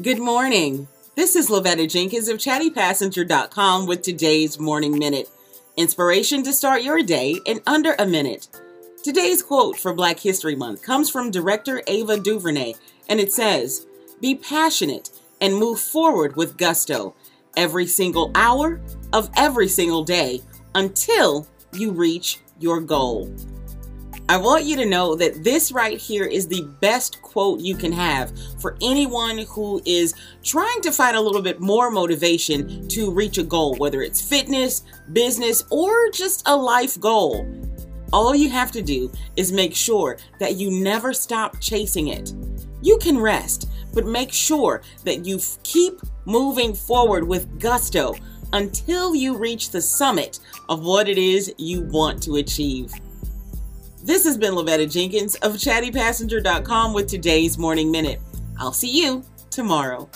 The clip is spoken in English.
Good morning. This is Lavetta Jenkins of chattypassenger.com with today's Morning Minute. Inspiration to start your day in under a minute. Today's quote for Black History Month comes from director Ava DuVernay, and it says, Be passionate and move forward with gusto every single hour of every single day until you reach your goal. I want you to know that this right here is the best quote you can have for anyone who is trying to find a little bit more motivation to reach a goal, whether it's fitness, business, or just a life goal. All you have to do is make sure that you never stop chasing it. You can rest, but make sure that you keep moving forward with gusto until you reach the summit of what it is you want to achieve. This has been Lavetta Jenkins of chattypassenger.com with today's Morning Minute. I'll see you tomorrow.